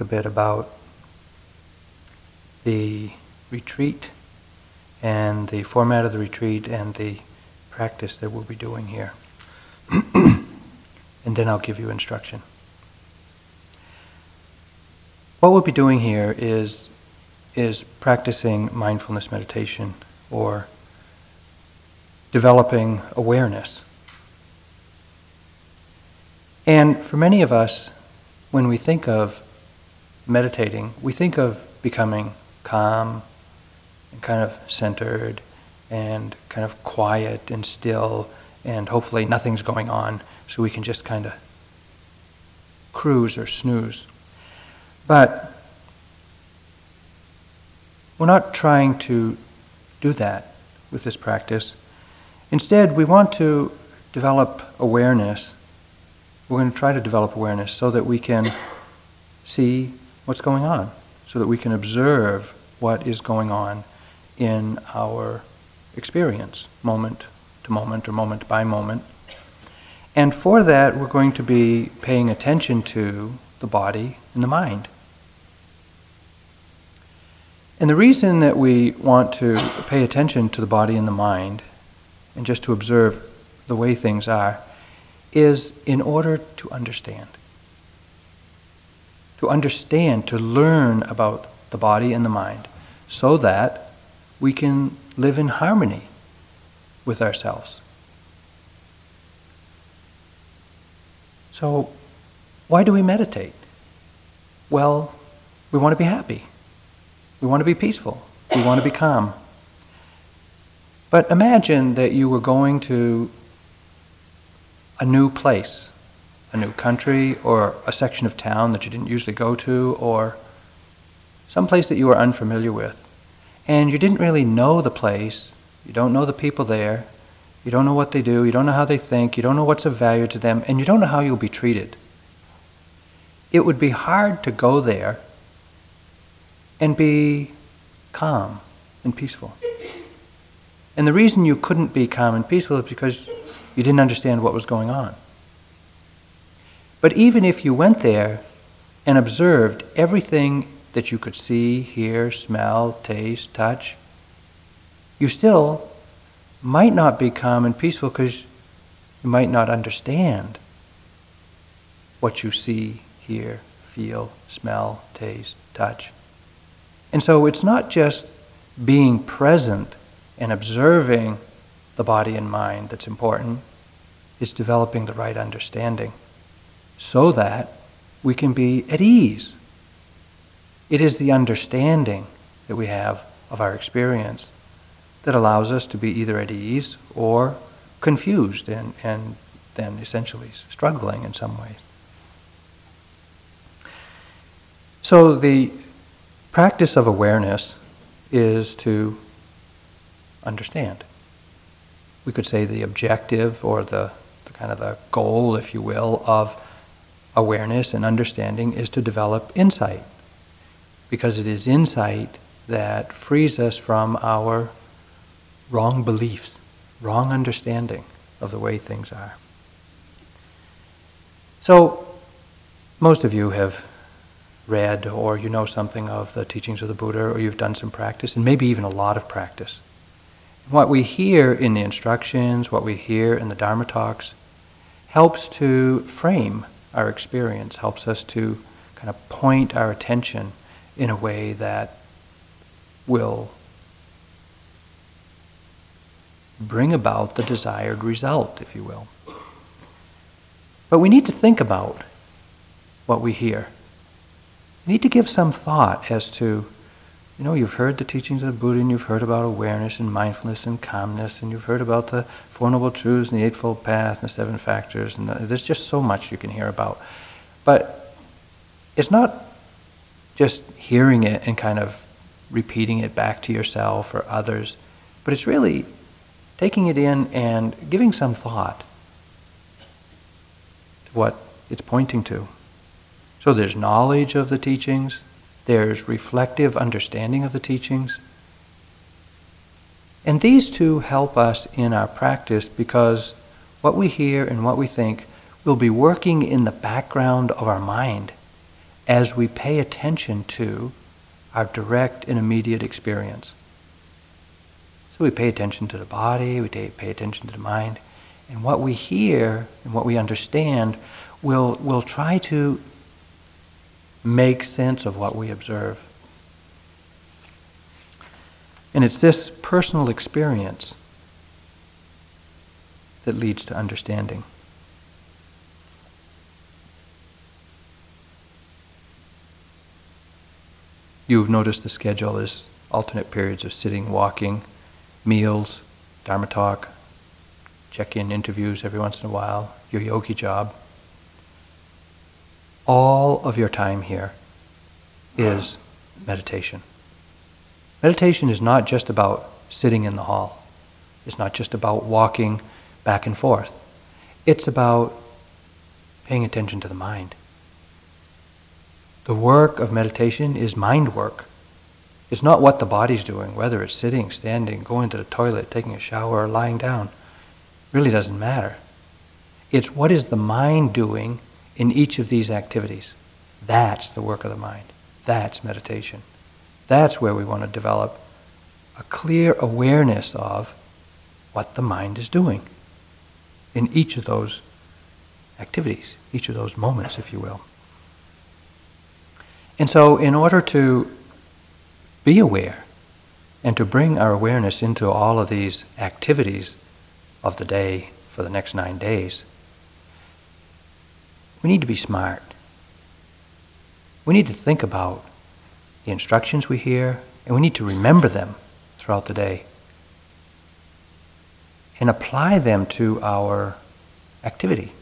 a bit about the retreat and the format of the retreat and the practice that we'll be doing here. and then I'll give you instruction. What we'll be doing here is, is practicing mindfulness meditation or developing awareness. And for many of us, when we think of meditating, we think of becoming calm and kind of centered and kind of quiet and still, and hopefully nothing's going on, so we can just kind of cruise or snooze. But we're not trying to do that with this practice. Instead, we want to develop awareness. We're going to try to develop awareness so that we can see what's going on, so that we can observe what is going on in our experience, moment to moment or moment by moment. And for that, we're going to be paying attention to the body and the mind. And the reason that we want to pay attention to the body and the mind and just to observe the way things are is in order to understand. To understand, to learn about the body and the mind, so that we can live in harmony with ourselves. So, why do we meditate? Well, we want to be happy. We want to be peaceful. We want to be calm. But imagine that you were going to a new place, a new country, or a section of town that you didn't usually go to, or some place that you were unfamiliar with. And you didn't really know the place, you don't know the people there, you don't know what they do, you don't know how they think, you don't know what's of value to them, and you don't know how you'll be treated. It would be hard to go there and be calm and peaceful. And the reason you couldn't be calm and peaceful is because you didn't understand what was going on. But even if you went there and observed everything that you could see, hear, smell, taste, touch, you still might not be calm and peaceful because you might not understand what you see, hear, feel, smell, taste, touch. And so it's not just being present and observing the body and mind that's important, it's developing the right understanding so that we can be at ease it is the understanding that we have of our experience that allows us to be either at ease or confused and, and then essentially struggling in some ways. So the practice of awareness is to understand. We could say the objective or the, the kind of the goal, if you will, of awareness and understanding is to develop insight because it is insight that frees us from our wrong beliefs, wrong understanding of the way things are. So, most of you have read or you know something of the teachings of the Buddha or you've done some practice and maybe even a lot of practice. What we hear in the instructions, what we hear in the Dharma talks, helps to frame our experience, helps us to kind of point our attention in a way that will bring about the desired result, if you will. But we need to think about what we hear. We need to give some thought as to, you know, you've heard the teachings of the Buddha and you've heard about awareness and mindfulness and calmness and you've heard about the Four Noble Truths and the Eightfold Path and the Seven Factors and the, there's just so much you can hear about. But it's not just hearing it and kind of repeating it back to yourself or others, but it's really taking it in and giving some thought to what it's pointing to. So there's knowledge of the teachings, there's reflective understanding of the teachings. And these two help us in our practice because what we hear and what we think will be working in the background of our mind as we pay attention to our direct and immediate experience. So we pay attention to the body, we pay attention to the mind, and what we hear and what we understand will will try to make sense of what we observe. And it's this personal experience that leads to understanding. You've noticed the schedule is alternate periods of sitting, walking, meals, Dharma talk, check in interviews every once in a while, your yogi job. All of your time here is meditation. Meditation is not just about sitting in the hall. It's not just about walking back and forth. It's about paying attention to the mind. The work of meditation is mind work. It's not what the body's doing, whether it's sitting, standing, going to the toilet, taking a shower, or lying down. It really doesn't matter. It's what is the mind doing in each of these activities. That's the work of the mind. That's meditation. That's where we want to develop a clear awareness of what the mind is doing in each of those activities, each of those moments, if you will. And so, in order to be aware and to bring our awareness into all of these activities of the day for the next nine days, we need to be smart. We need to think about the instructions we hear, and we need to remember them throughout the day and apply them to our activity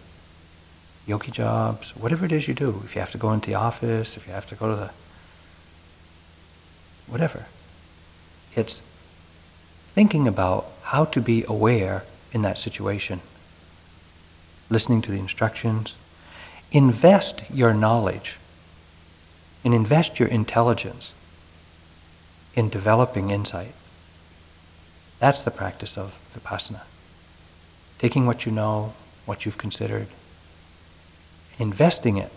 yogi jobs, whatever it is you do. If you have to go into the office, if you have to go to the whatever. It's thinking about how to be aware in that situation, listening to the instructions. Invest your knowledge and invest your intelligence in developing insight. That's the practice of vipassana. Taking what you know, what you've considered, investing it.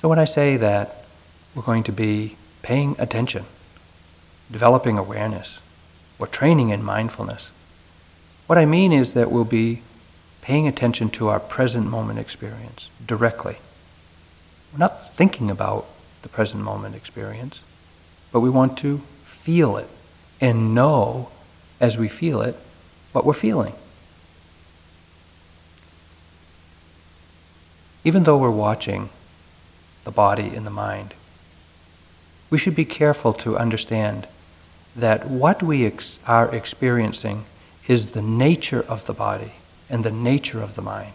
So when I say that we're going to be paying attention, developing awareness, or training in mindfulness, what I mean is that we'll be paying attention to our present moment experience directly. We're not thinking about the present moment experience, but we want to feel it and know as we feel it what we're feeling. Even though we're watching the body and the mind, we should be careful to understand that what we ex- are experiencing is the nature of the body and the nature of the mind.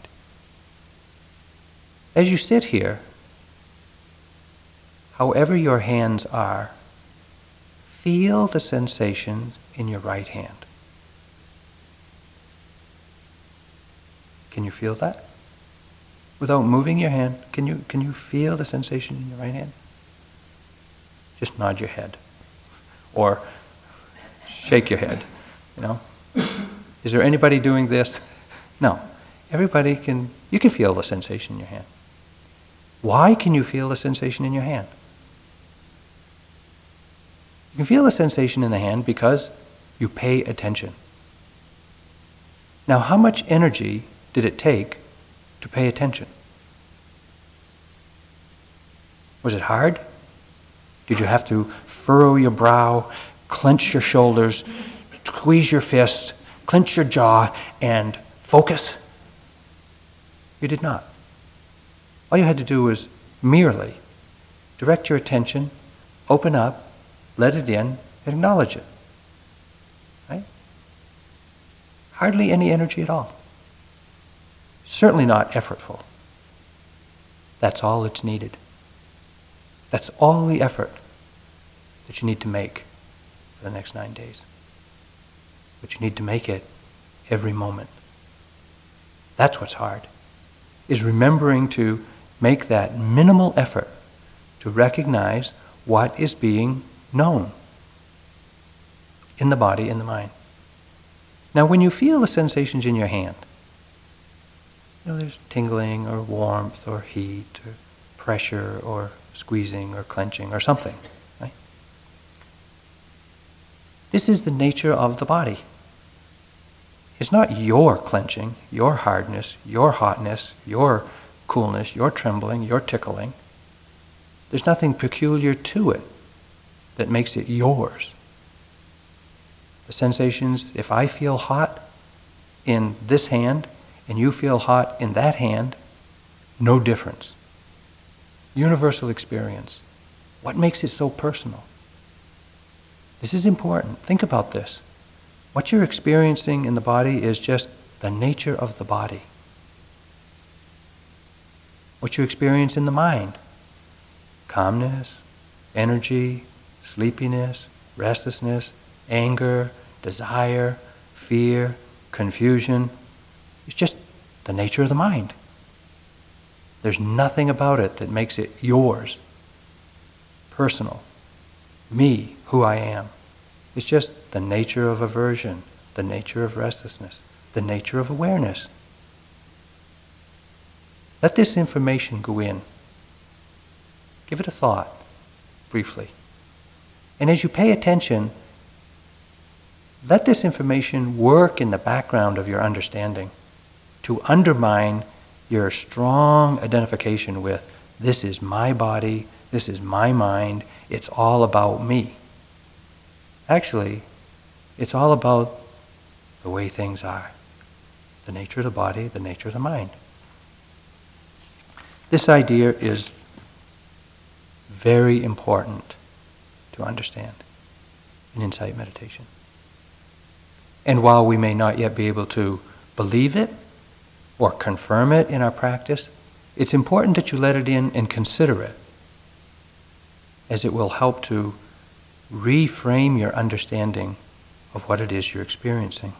As you sit here, however your hands are, feel the sensations in your right hand. Can you feel that? Without moving your hand, can you, can you feel the sensation in your right hand? Just nod your head. Or shake your head, you know? Is there anybody doing this? No. Everybody can, you can feel the sensation in your hand. Why can you feel the sensation in your hand? You can feel the sensation in the hand because you pay attention. Now, how much energy did it take to pay attention? Was it hard? Did you have to furrow your brow, clench your shoulders, squeeze your fists, clench your jaw, and focus? You did not. All you had to do was merely direct your attention, open up, let it in, and acknowledge it. Right? Hardly any energy at all. Certainly not effortful. That's all that's needed. That's all the effort that you need to make for the next nine days. But you need to make it every moment. That's what's hard, is remembering to make that minimal effort to recognize what is being known in the body, in the mind. Now, when you feel the sensations in your hand, you know, there's tingling or warmth or heat or pressure or squeezing or clenching or something, right? This is the nature of the body. It's not your clenching, your hardness, your hotness, your coolness, your trembling, your tickling. There's nothing peculiar to it that makes it yours. The sensations, if I feel hot in this hand and you feel hot in that hand, no difference. Universal experience. What makes it so personal? This is important. Think about this. What you're experiencing in the body is just the nature of the body. What you experience in the mind calmness, energy, sleepiness, restlessness, anger, desire, fear, confusion. It's just the nature of the mind. There's nothing about it that makes it yours, personal, me, who I am. It's just the nature of aversion, the nature of restlessness, the nature of awareness. Let this information go in. Give it a thought, briefly. And as you pay attention, let this information work in the background of your understanding to undermine your strong identification with this is my body, this is my mind, it's all about me. Actually, it's all about the way things are the nature of the body, the nature of the mind. This idea is very important to understand in insight meditation. And while we may not yet be able to believe it or confirm it in our practice, it's important that you let it in and consider it, as it will help to reframe your understanding of what it is you're experiencing.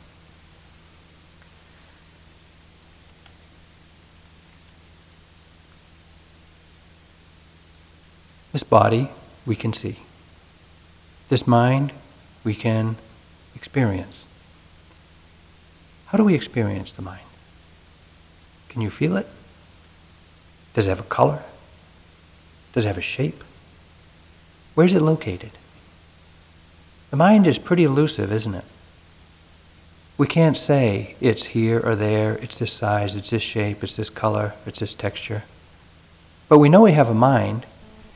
This body we can see. This mind we can experience. How do we experience the mind? Can you feel it? Does it have a color? Does it have a shape? Where is it located? The mind is pretty elusive, isn't it? We can't say it's here or there, it's this size, it's this shape, it's this color, it's this texture. But we know we have a mind,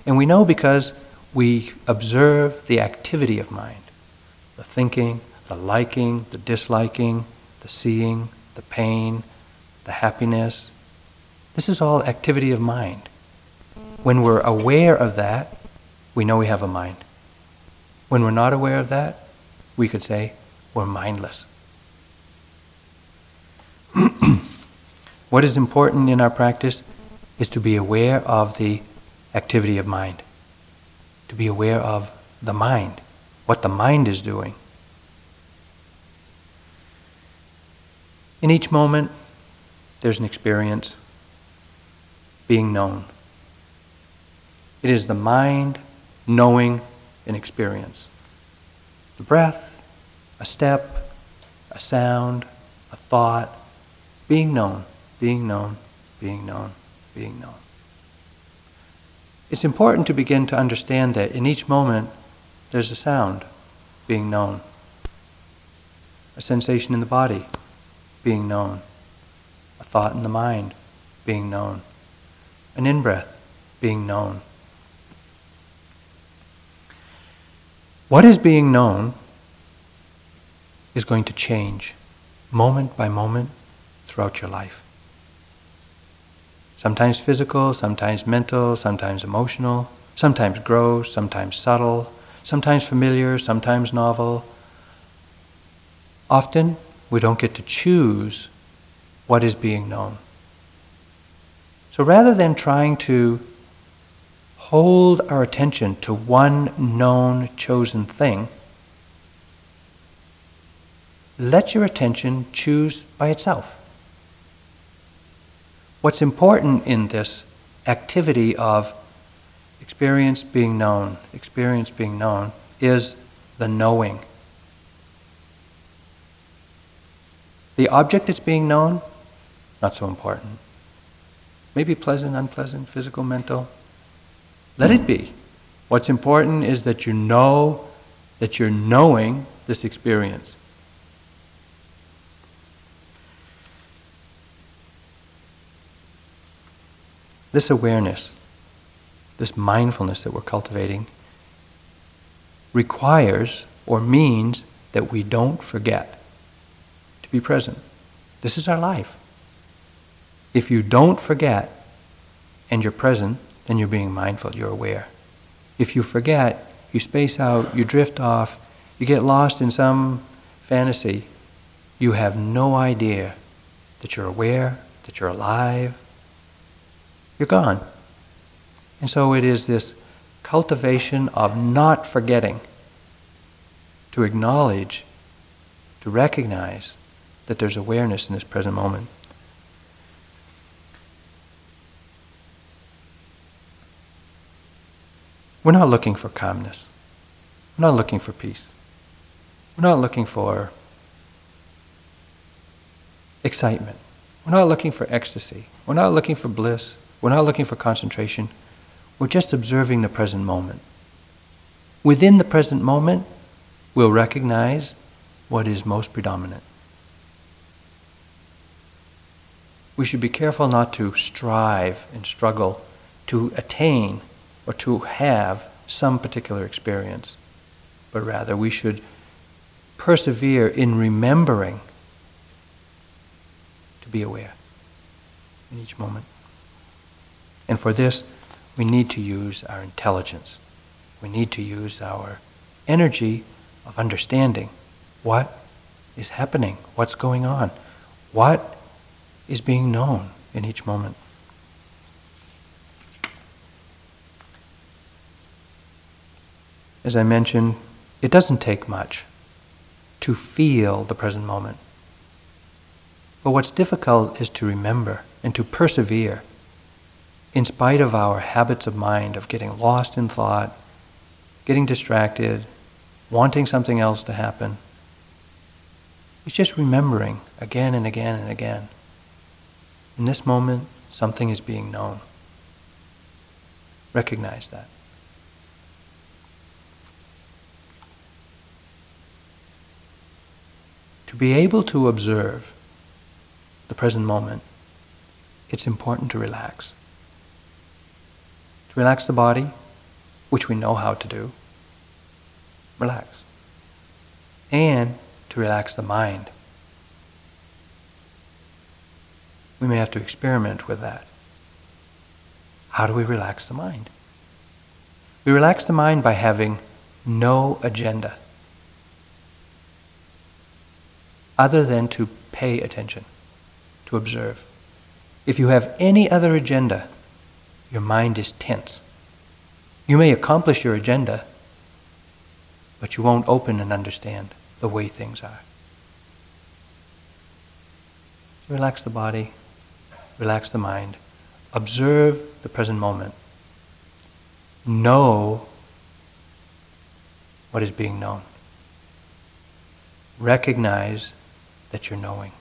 and we know because we observe the activity of mind the thinking, the liking, the disliking, the seeing, the pain, the happiness. This is all activity of mind. When we're aware of that, we know we have a mind. When we're not aware of that, we could say we're mindless. what is important in our practice is to be aware of the activity of mind, to be aware of the mind, what the mind is doing. In each moment, there's an experience being known. It is the mind knowing an experience. The breath, a step, a sound, a thought, being known, being known, being known, being known. It's important to begin to understand that in each moment there's a sound being known, a sensation in the body being known, a thought in the mind being known, an in breath being known What is being known is going to change moment by moment throughout your life. Sometimes physical, sometimes mental, sometimes emotional, sometimes gross, sometimes subtle, sometimes familiar, sometimes novel. Often we don't get to choose what is being known. So rather than trying to hold our attention to one known chosen thing, let your attention choose by itself. What's important in this activity of experience being known, experience being known, is the knowing. The object that's being known, not so important. Maybe pleasant, unpleasant, physical, mental. Let it be. What's important is that you know that you're knowing this experience. This awareness, this mindfulness that we're cultivating, requires or means that we don't forget to be present. This is our life. If you don't forget and you're present, then you're being mindful, you're aware. If you forget, you space out, you drift off, you get lost in some fantasy, you have no idea that you're aware, that you're alive, you're gone. And so it is this cultivation of not forgetting, to acknowledge, to recognize that there's awareness in this present moment. We're not looking for calmness. We're not looking for peace. We're not looking for excitement. We're not looking for ecstasy. We're not looking for bliss. We're not looking for concentration. We're just observing the present moment. Within the present moment, we'll recognize what is most predominant. We should be careful not to strive and struggle to attain or to have some particular experience, but rather we should persevere in remembering to be aware in each moment. And for this, we need to use our intelligence. We need to use our energy of understanding what is happening, what's going on, what is being known in each moment. As I mentioned, it doesn't take much to feel the present moment. But what's difficult is to remember and to persevere in spite of our habits of mind of getting lost in thought, getting distracted, wanting something else to happen. It's just remembering again and again and again. In this moment, something is being known. Recognize that. To be able to observe the present moment, it's important to relax. To relax the body, which we know how to do, relax. And to relax the mind. We may have to experiment with that. How do we relax the mind? We relax the mind by having no agenda other than to pay attention, to observe. If you have any other agenda, your mind is tense. You may accomplish your agenda, but you won't open and understand the way things are. Relax the body, relax the mind, observe the present moment, know what is being known, recognize that you're knowing.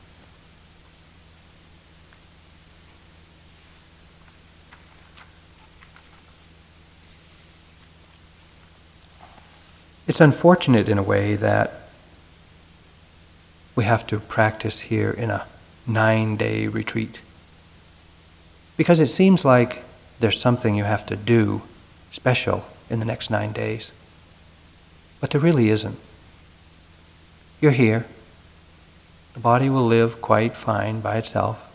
It's unfortunate in a way that we have to practice here in a nine day retreat. Because it seems like there's something you have to do special in the next nine days. But there really isn't. You're here. The body will live quite fine by itself.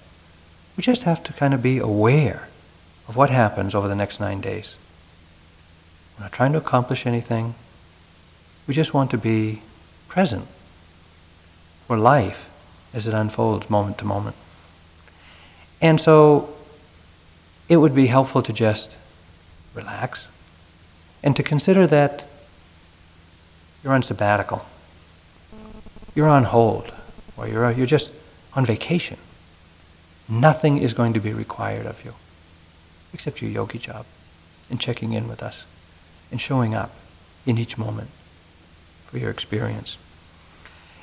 We just have to kind of be aware of what happens over the next nine days. We're not trying to accomplish anything. We just want to be present for life as it unfolds moment to moment. And so it would be helpful to just relax and to consider that you're on sabbatical, you're on hold or you're, you're just on vacation. Nothing is going to be required of you except your yogi job and checking in with us and showing up in each moment for your experience.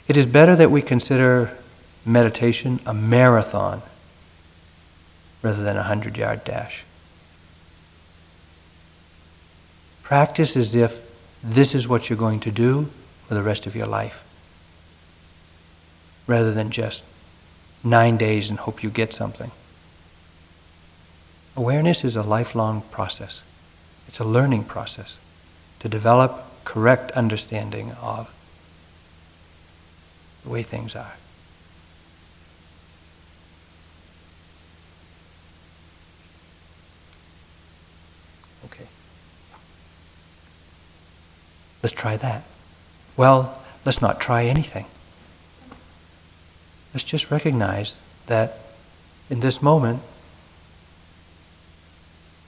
It is better that we consider meditation a marathon rather than a hundred yard dash. Practice as if this is what you're going to do for the rest of your life, rather than just nine days and hope you get something. Awareness is a lifelong process. It's a learning process to develop correct understanding of the way things are. Okay. Let's try that. Well, let's not try anything. Let's just recognize that in this moment,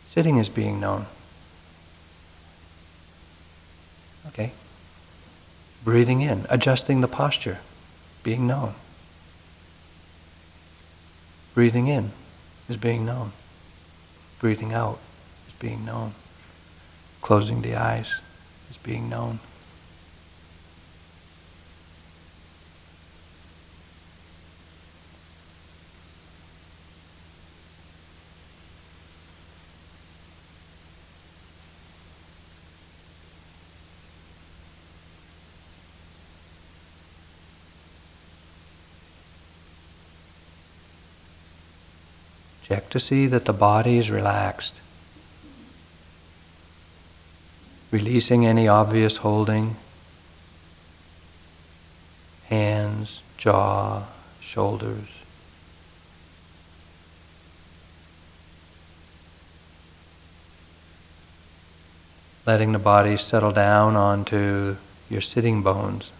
sitting is being known. Okay? Breathing in, adjusting the posture, being known. Breathing in is being known. Breathing out is being known. Closing the eyes is being known. Check to see that the body is relaxed. Releasing any obvious holding. Hands, jaw, shoulders. Letting the body settle down onto your sitting bones.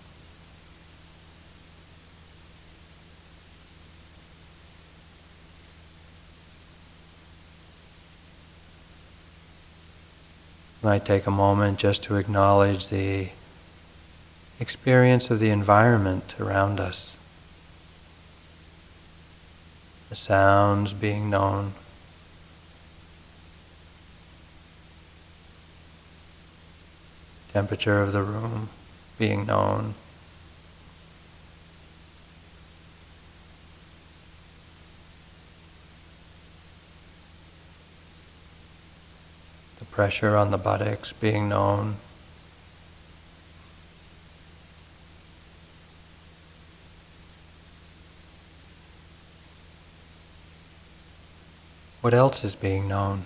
Might take a moment just to acknowledge the experience of the environment around us. The sounds being known. Temperature of the room being known. Pressure on the buttocks being known. What else is being known?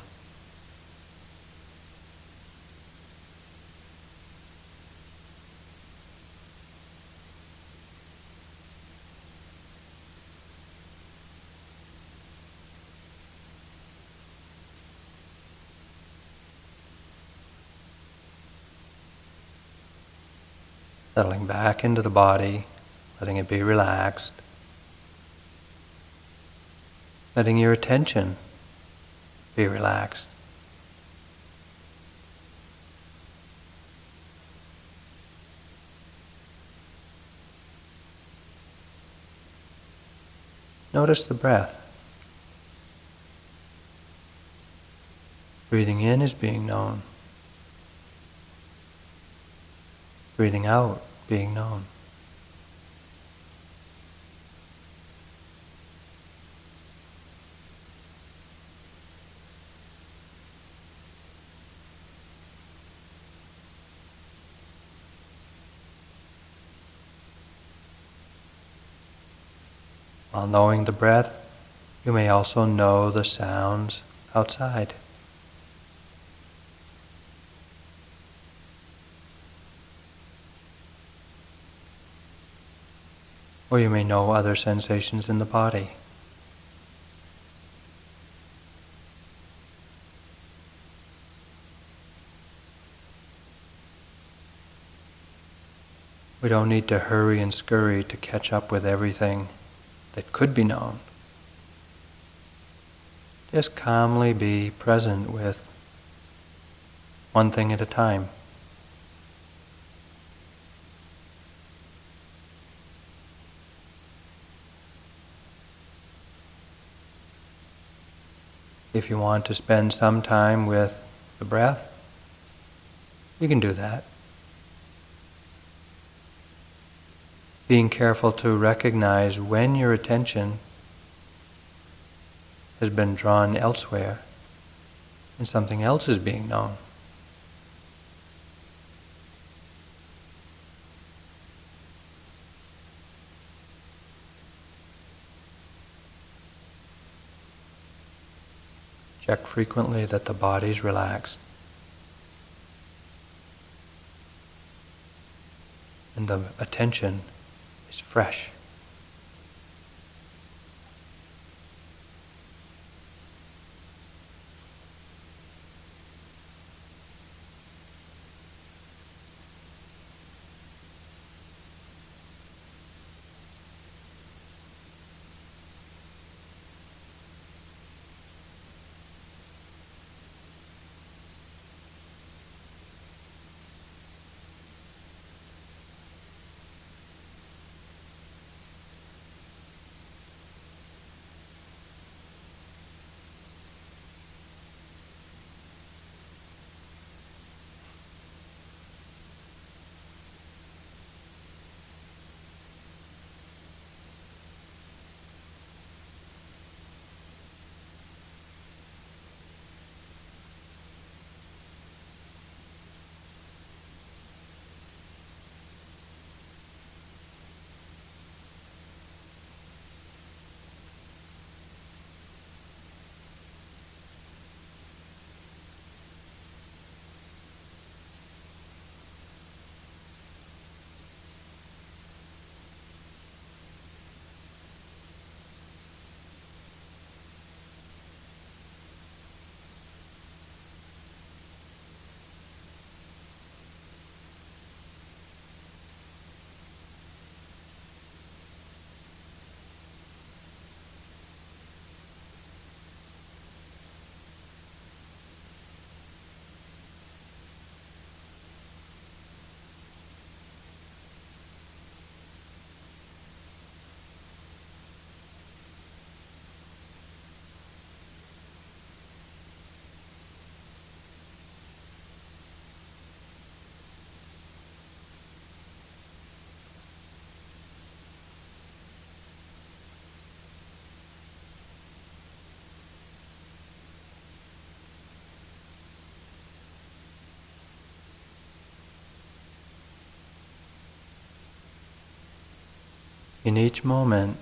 Settling back into the body, letting it be relaxed, letting your attention be relaxed. Notice the breath. Breathing in is being known. Breathing out being known. While knowing the breath, you may also know the sounds outside. Or you may know other sensations in the body. We don't need to hurry and scurry to catch up with everything that could be known. Just calmly be present with one thing at a time. If you want to spend some time with the breath, you can do that. being careful to recognize when your attention has been drawn elsewhere and something else is being known. Check frequently that the body's relaxed. And the attention is fresh. In each moment,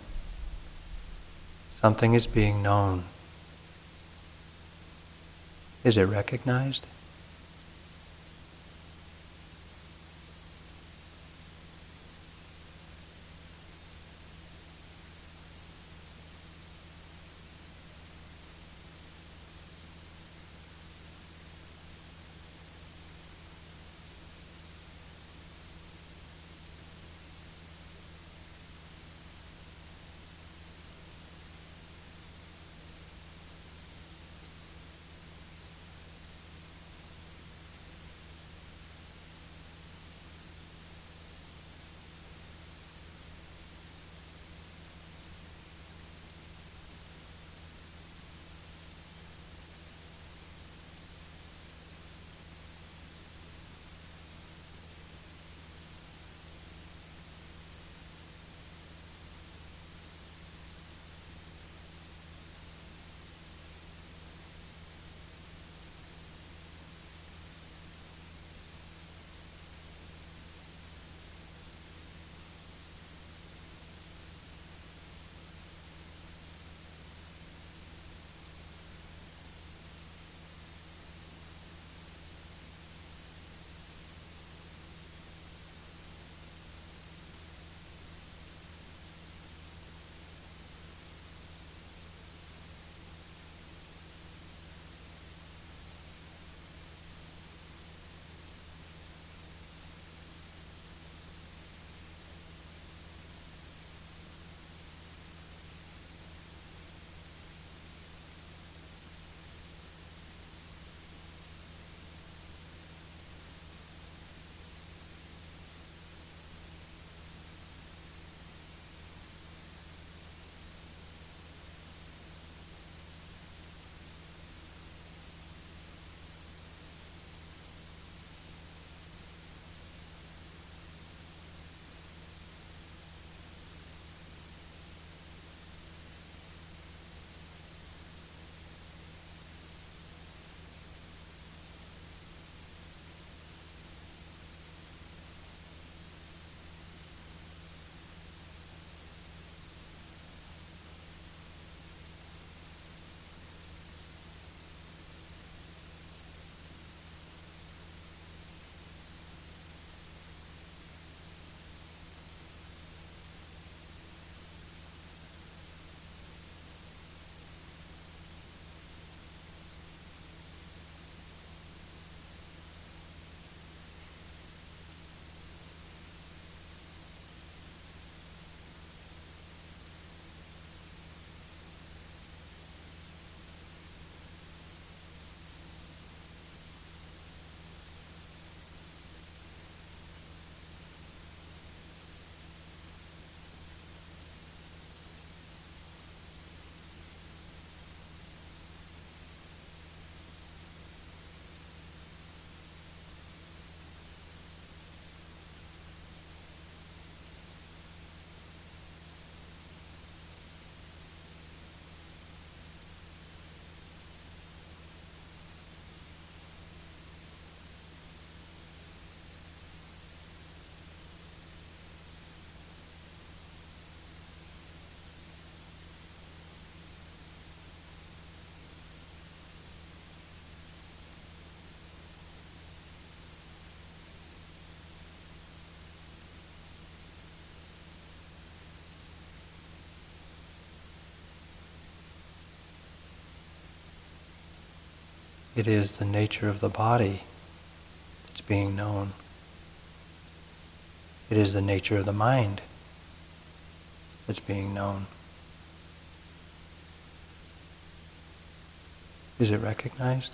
something is being known. Is it recognized? It is the nature of the body that's being known. It is the nature of the mind that's being known. Is it recognized?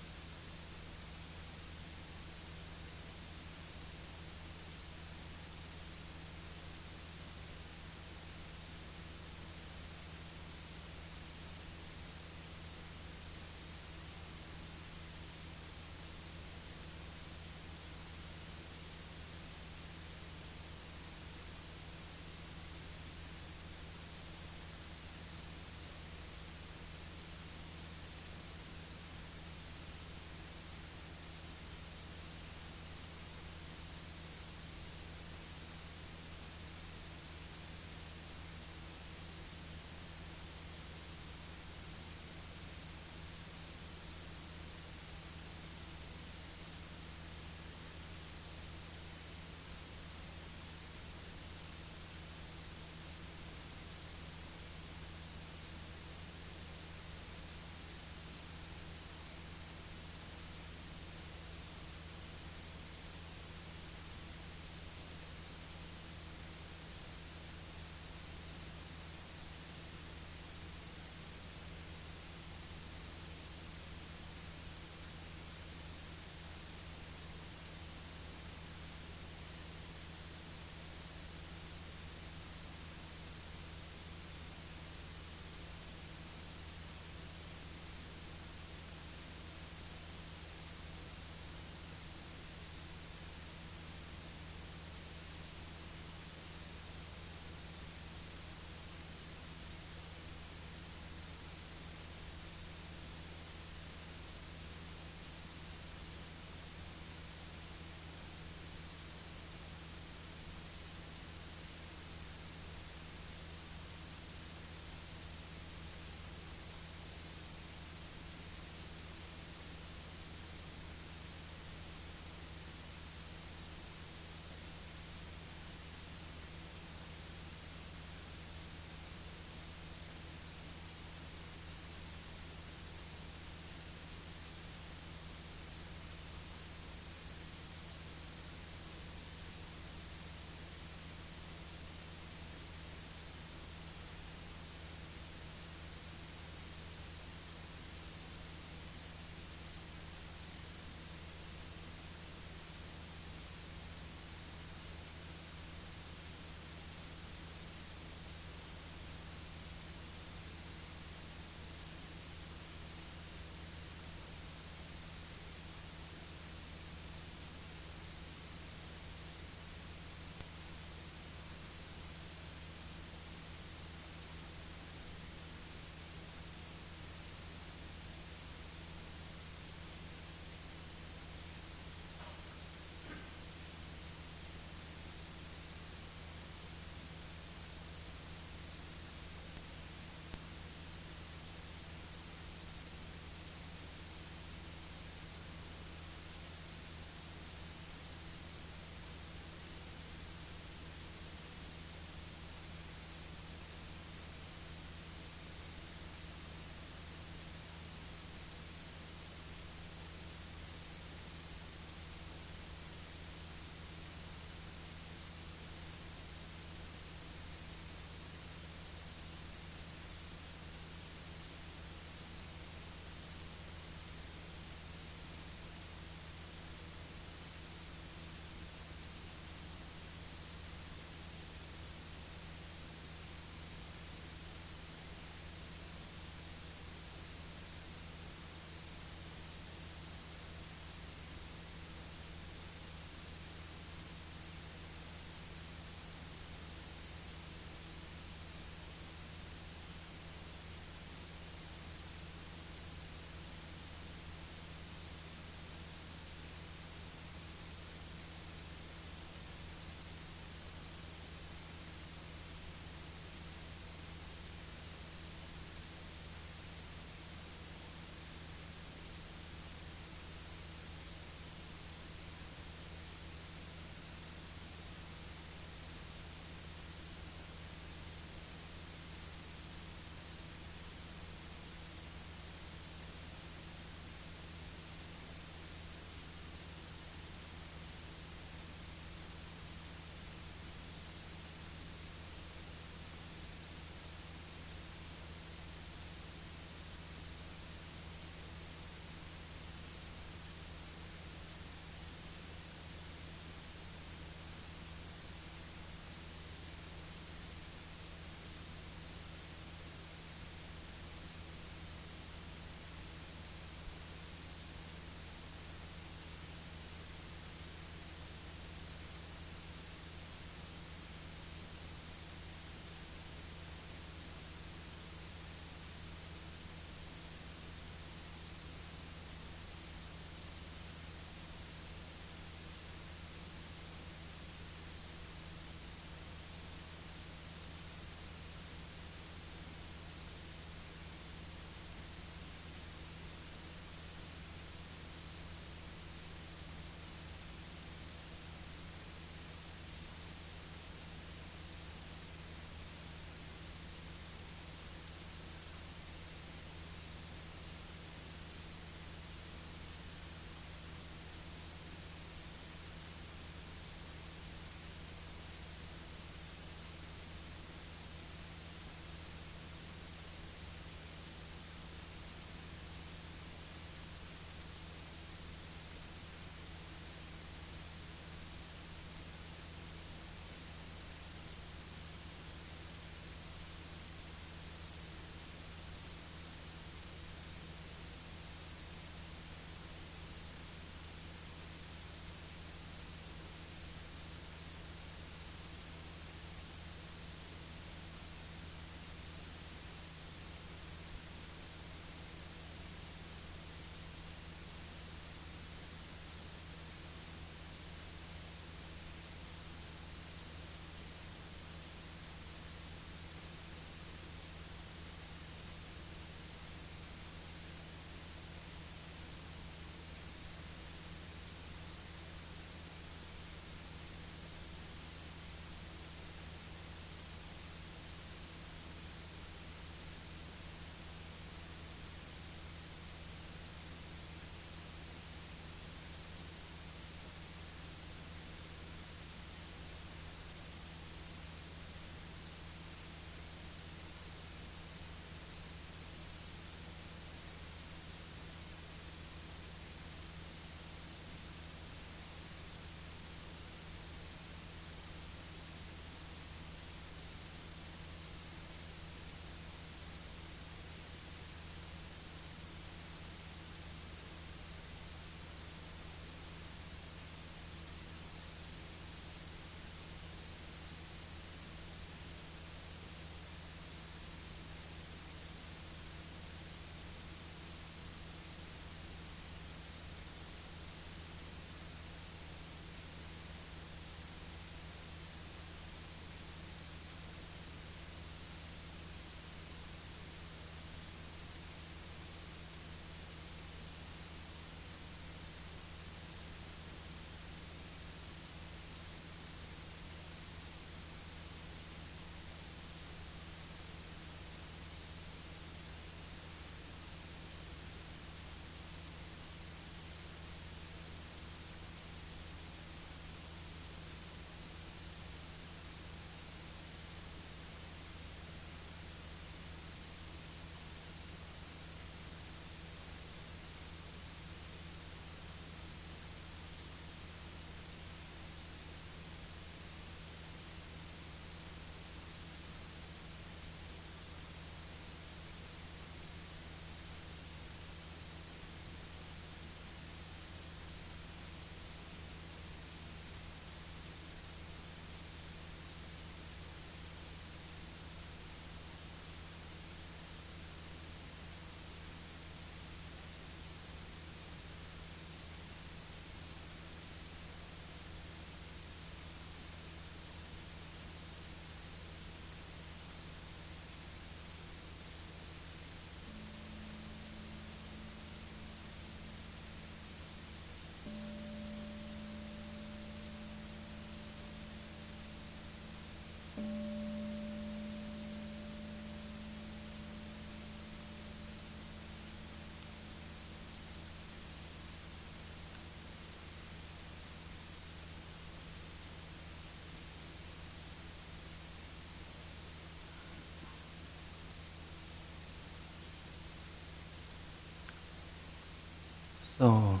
So,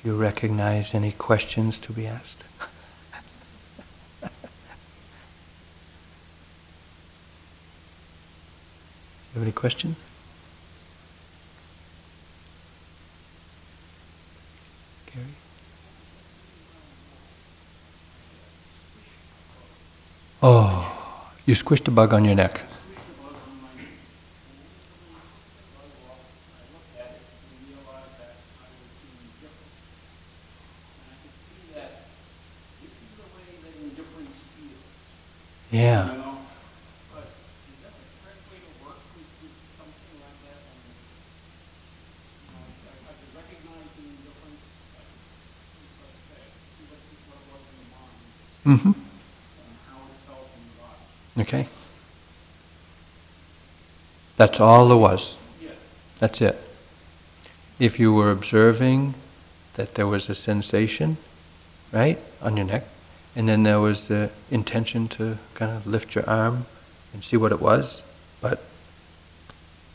do you recognize any questions to be asked? you have any questions? Gary? Oh, you squished a bug on your neck. Yeah. Mm-hmm. Okay. That's all there was. That's it. If you were observing that there was a sensation, right, on your neck, and then there was the intention to kind of lift your arm and see what it was, but,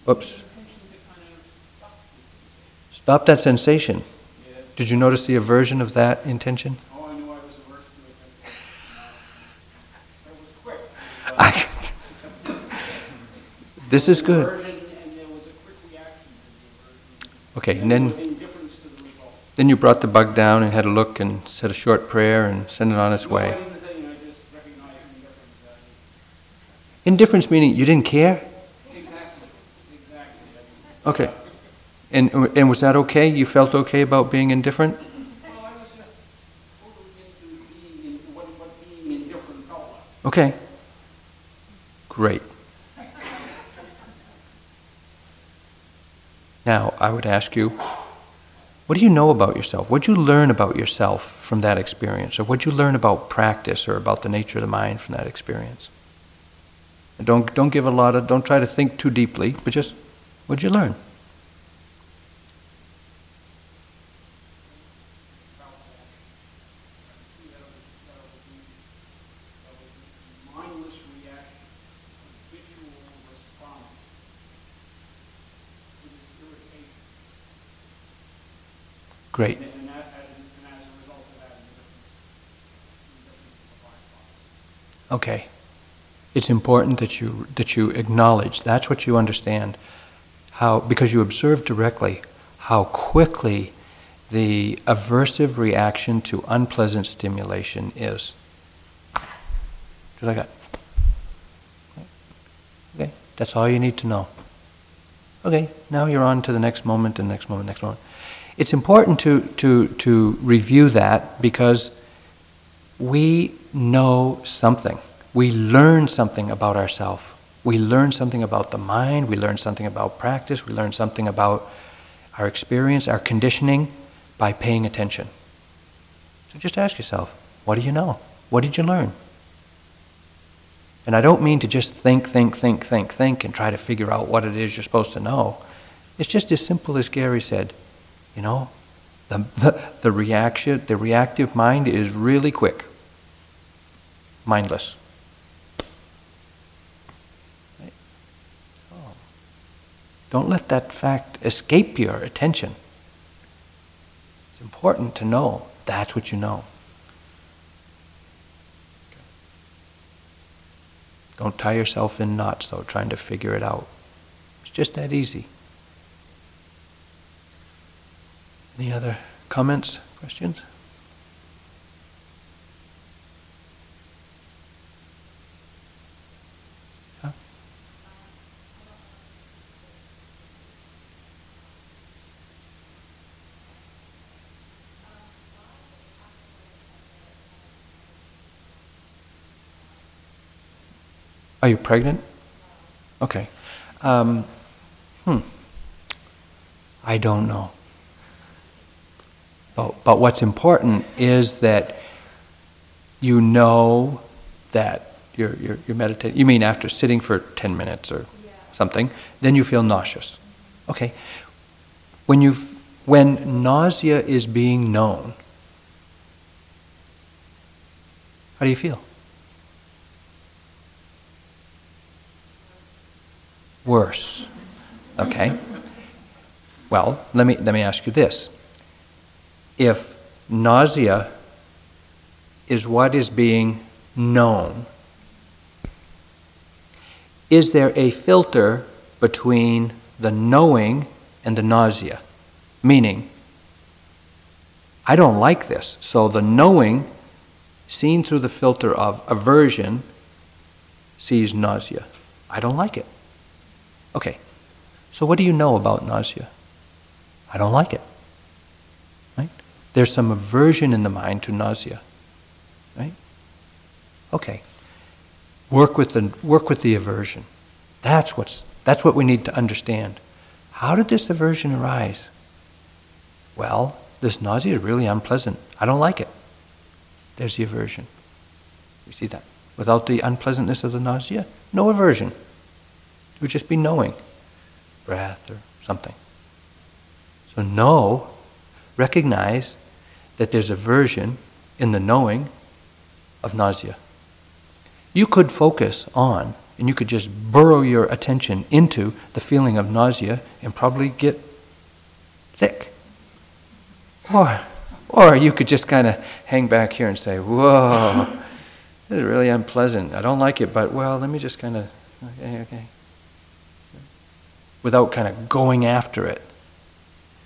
oops. Stop that sensation. Did you notice the aversion of that intention? Oh, I knew I was averse to it. Was quick. This is good. Aversion, and there was a quick reaction to the aversion. Okay, And then, was indifference to the result. Then you brought the bug down and had a look and said a short prayer and sent it on its way. didn't say, anything, I just recognized indifference. meaning you didn't care? Exactly, exactly. Okay. And, and was that okay? You felt okay about being indifferent? Well, I was just totally into being, in- what, what being indifferent felt like. Okay. Great. Now, I would ask you, what do you know about yourself? What did you learn about yourself from that experience? Or what did you learn about practice or about the nature of the mind from that experience? And don't, don't give a lot of, don't try to think too deeply, but just, what did you learn? mindless reaction, habitual response to this irritation. Great. And and that, as, and as a result of that, indifference, indifference to the byproduct. Okay. It's important that you that you acknowledge that's what you understand how because you observe directly how quickly the aversive reaction to unpleasant stimulation is. Just like that. Okay, that's all you need to know. Okay, now you're on to the next moment and next moment, next moment. It's important to, to, to review that because we know something. We learn something about ourselves. We learn something about the mind. We learn something about practice. We learn something about our experience, our conditioning by paying attention. So just ask yourself, what do you know? What did you learn? And I don't mean to just think, think, think, think, think, and try to figure out what it is you're supposed to know. It's just as simple as Gary said. You know, the, the, the reaction, the reactive mind is really quick, mindless. Oh. Don't let that fact escape your attention. It's important to know that's what you know. Don't tie yourself in knots, though, trying to figure it out. It's just that easy. Any other comments, questions? Are you pregnant? Okay. Um, hmm. I don't know. But, but what's important is that you know that you're, you're, you're meditating. You mean after sitting for 10 minutes or something, then you feel nauseous. Okay. When, you when nausea is being known, how do you feel? worse. Okay? Well, let me, let me ask you this. If nausea is what is being known, is there a filter between the knowing and the nausea? Meaning, I don't like this, so the knowing, seen through the filter of aversion, sees nausea. I don't like it. Okay, so what do you know about nausea? I don't like it. There's some aversion in the mind to nausea. Right? Okay. Work with the, work with the aversion. That's, what's, that's what we need to understand. How did this aversion arise? Well, this nausea is really unpleasant. I don't like it. There's the aversion. You see that? Without the unpleasantness of the nausea, no aversion. It would just be knowing, breath or something. So, know, recognize that there's aversion in the knowing of nausea. You could focus on, and you could just burrow your attention into the feeling of nausea and probably get sick. Or, or you could just kind of hang back here and say, whoa, this is really unpleasant. I don't like it, but well, let me just kind of, okay, okay. Without kind of going after it.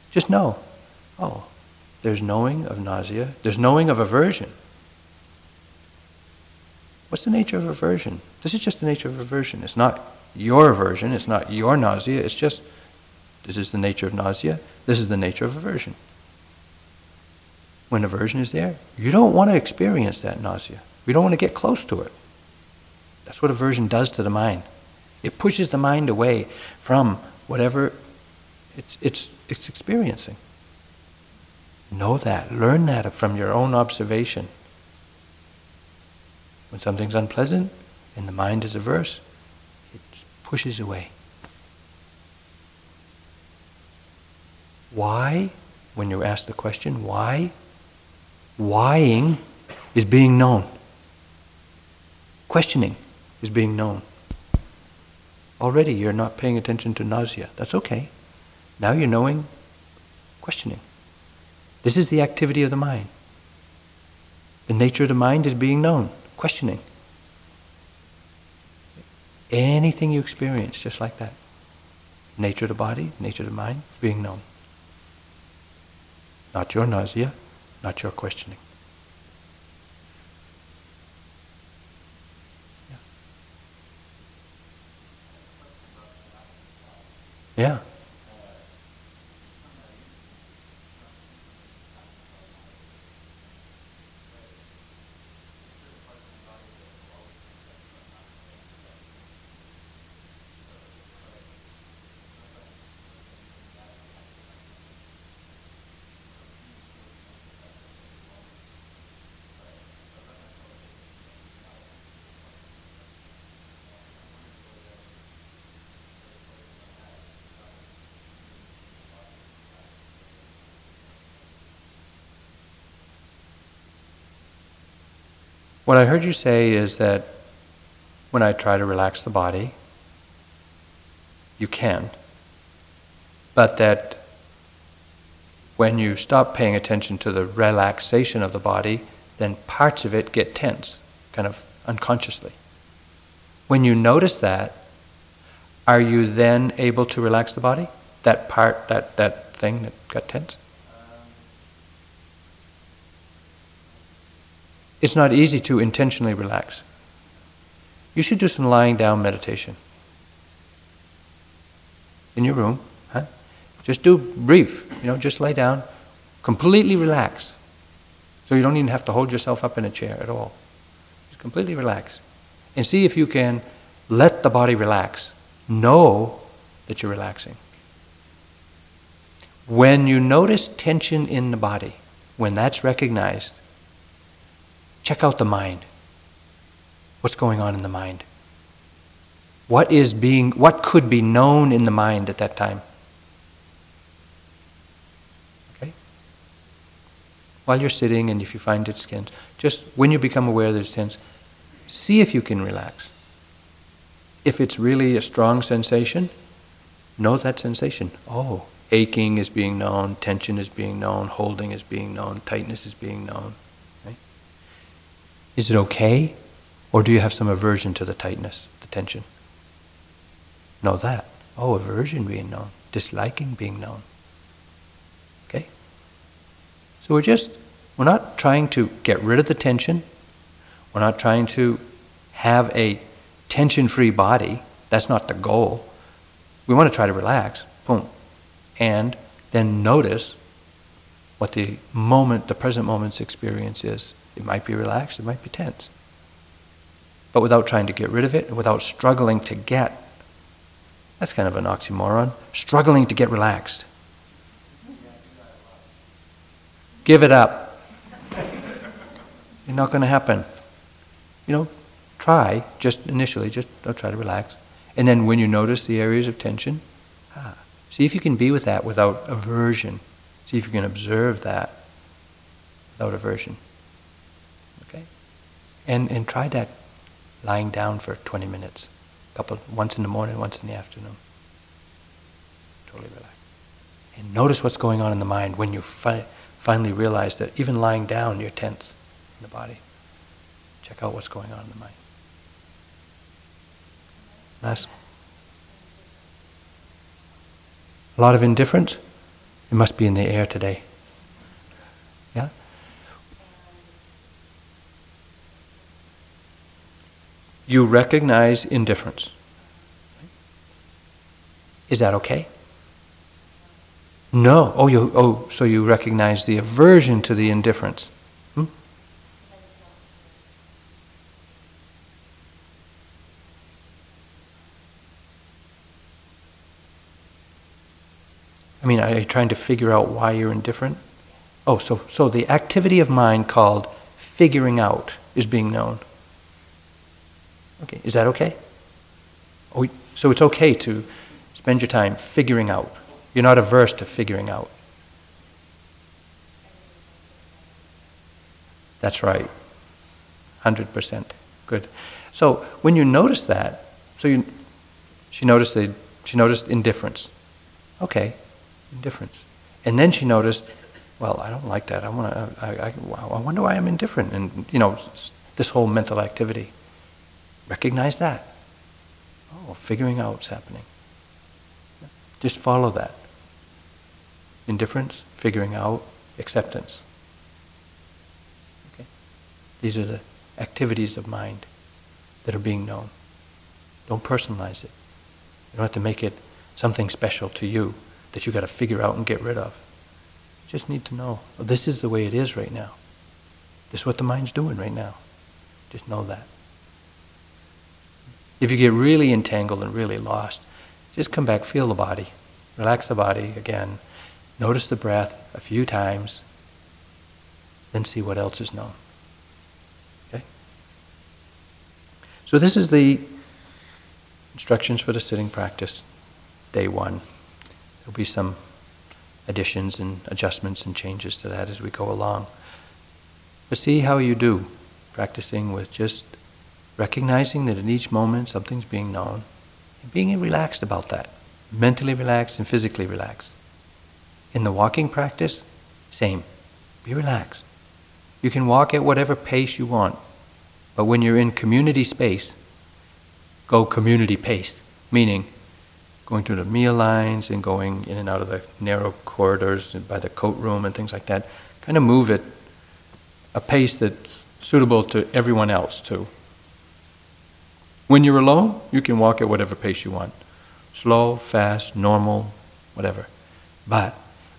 Just know, oh, there's knowing of nausea, there's knowing of aversion. What's the nature of aversion? This is just the nature of aversion. It's not your aversion, it's not your nausea, it's just this is the nature of nausea, this is the nature of aversion. When aversion is there, you don't want to experience that nausea. We don't want to get close to it. That's what aversion does to the mind. It pushes the mind away from whatever it's, it's, it's experiencing. Know that. Learn that from your own observation. When something's unpleasant and the mind is averse, it pushes away. Why? When you ask the question, why? Whying is being known. Questioning is being known. Already you're not paying attention to nausea. That's okay. Now you're knowing, questioning. This is the activity of the mind. The nature of the mind is being known, questioning. Anything you experience, just like that. Nature of the body, nature of the mind, being known. Not your nausea, not your questioning. Yeah. What I heard you say is that when I try to relax the body, you can. But that when you stop paying attention to the relaxation of the body, then parts of it get tense, kind of unconsciously. When you notice that, are you then able to relax the body? That part, that, that thing that got tense? It's not easy to intentionally relax. You should do some lying down meditation. In your room, huh? Just do brief, you know, just lay down, completely relax. So you don't even have to hold yourself up in a chair at all. Just completely relax. And see if you can let the body relax. Know that you're relaxing. When you notice tension in the body, when that's recognized, Check out the mind. What's going on in the mind? What is being what could be known in the mind at that time? Okay? While you're sitting and if you find it's tense, just when you become aware of it's tense, see if you can relax. If it's really a strong sensation, know that sensation. Oh, aching is being known, tension is being known, holding is being known, tightness is being known. Is it okay? Or do you have some aversion to the tightness, the tension? Know that. Oh, aversion being known, disliking being known. Okay? So we're just, we're not trying to get rid of the tension. We're not trying to have a tension free body. That's not the goal. We want to try to relax. Boom. And then notice what the moment, the present moment's experience is. It might be relaxed, it might be tense. But without trying to get rid of it, without struggling to get, that's kind of an oxymoron, struggling to get relaxed. Give it up. It's not going to happen. You know, try, just initially, just try to relax. And then when you notice the areas of tension, ah, see if you can be with that without aversion. See if you can observe that without aversion. Okay? And, and try that lying down for 20 minutes. a Couple, once in the morning, once in the afternoon. Totally relax. And notice what's going on in the mind when you fi- finally realize that even lying down, you're tense in the body. Check out what's going on in the mind. Last. A lot of indifference? It must be in the air today. Yeah? You recognize indifference. Is that okay? No. Oh, you, oh, so you recognize the aversion to the indifference. I mean, are you trying to figure out why you're indifferent? Oh, so, so the activity of mind called figuring out is being known. Okay, is that okay? Oh, so it's okay to spend your time figuring out. You're not averse to figuring out. That's right. 100%. Good. So when you notice that, so you, she noticed the, she noticed indifference. Okay, indifference. And then she noticed, well, I don't like that. I want to. I, I, I wonder why I'm indifferent. And you know, this whole mental activity. Recognize that. Oh, figuring out what's happening. Just follow that. Indifference, figuring out, acceptance. Okay? These are the activities of mind that are being known. Don't personalize it. You don't have to make it something special to you that you've got to figure out and get rid of. You just need to know oh, this is the way it is right now. This is what the mind's doing right now. Just know that. If you get really entangled and really lost, just come back, feel the body, relax the body again, notice the breath a few times, then see what else is known. Okay? So, this is the instructions for the sitting practice, day one. There'll be some additions and adjustments and changes to that as we go along. But see how you do, practicing with just recognizing that in each moment something's being known, and being relaxed about that, mentally relaxed and physically relaxed. In the walking practice, same. Be relaxed. You can walk at whatever pace you want, but when you're in community space, go community pace, meaning going through the meal lines and going in and out of the narrow corridors by the coat room and things like that. Kind of move at a pace that's suitable to everyone else, too. When you're alone, you can walk at whatever pace you want slow, fast, normal, whatever. But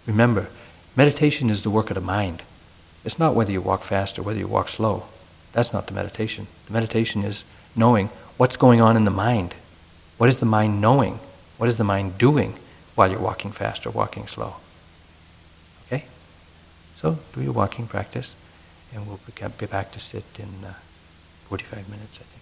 remember, meditation is the work of the mind. It's not whether you walk fast or whether you walk slow. That's not the meditation. The meditation is knowing what's going on in the mind. What is the mind knowing? What is the mind doing while you're walking fast or walking slow? Okay? So do your walking practice, and we'll be back to sit in uh, 45 minutes, I think.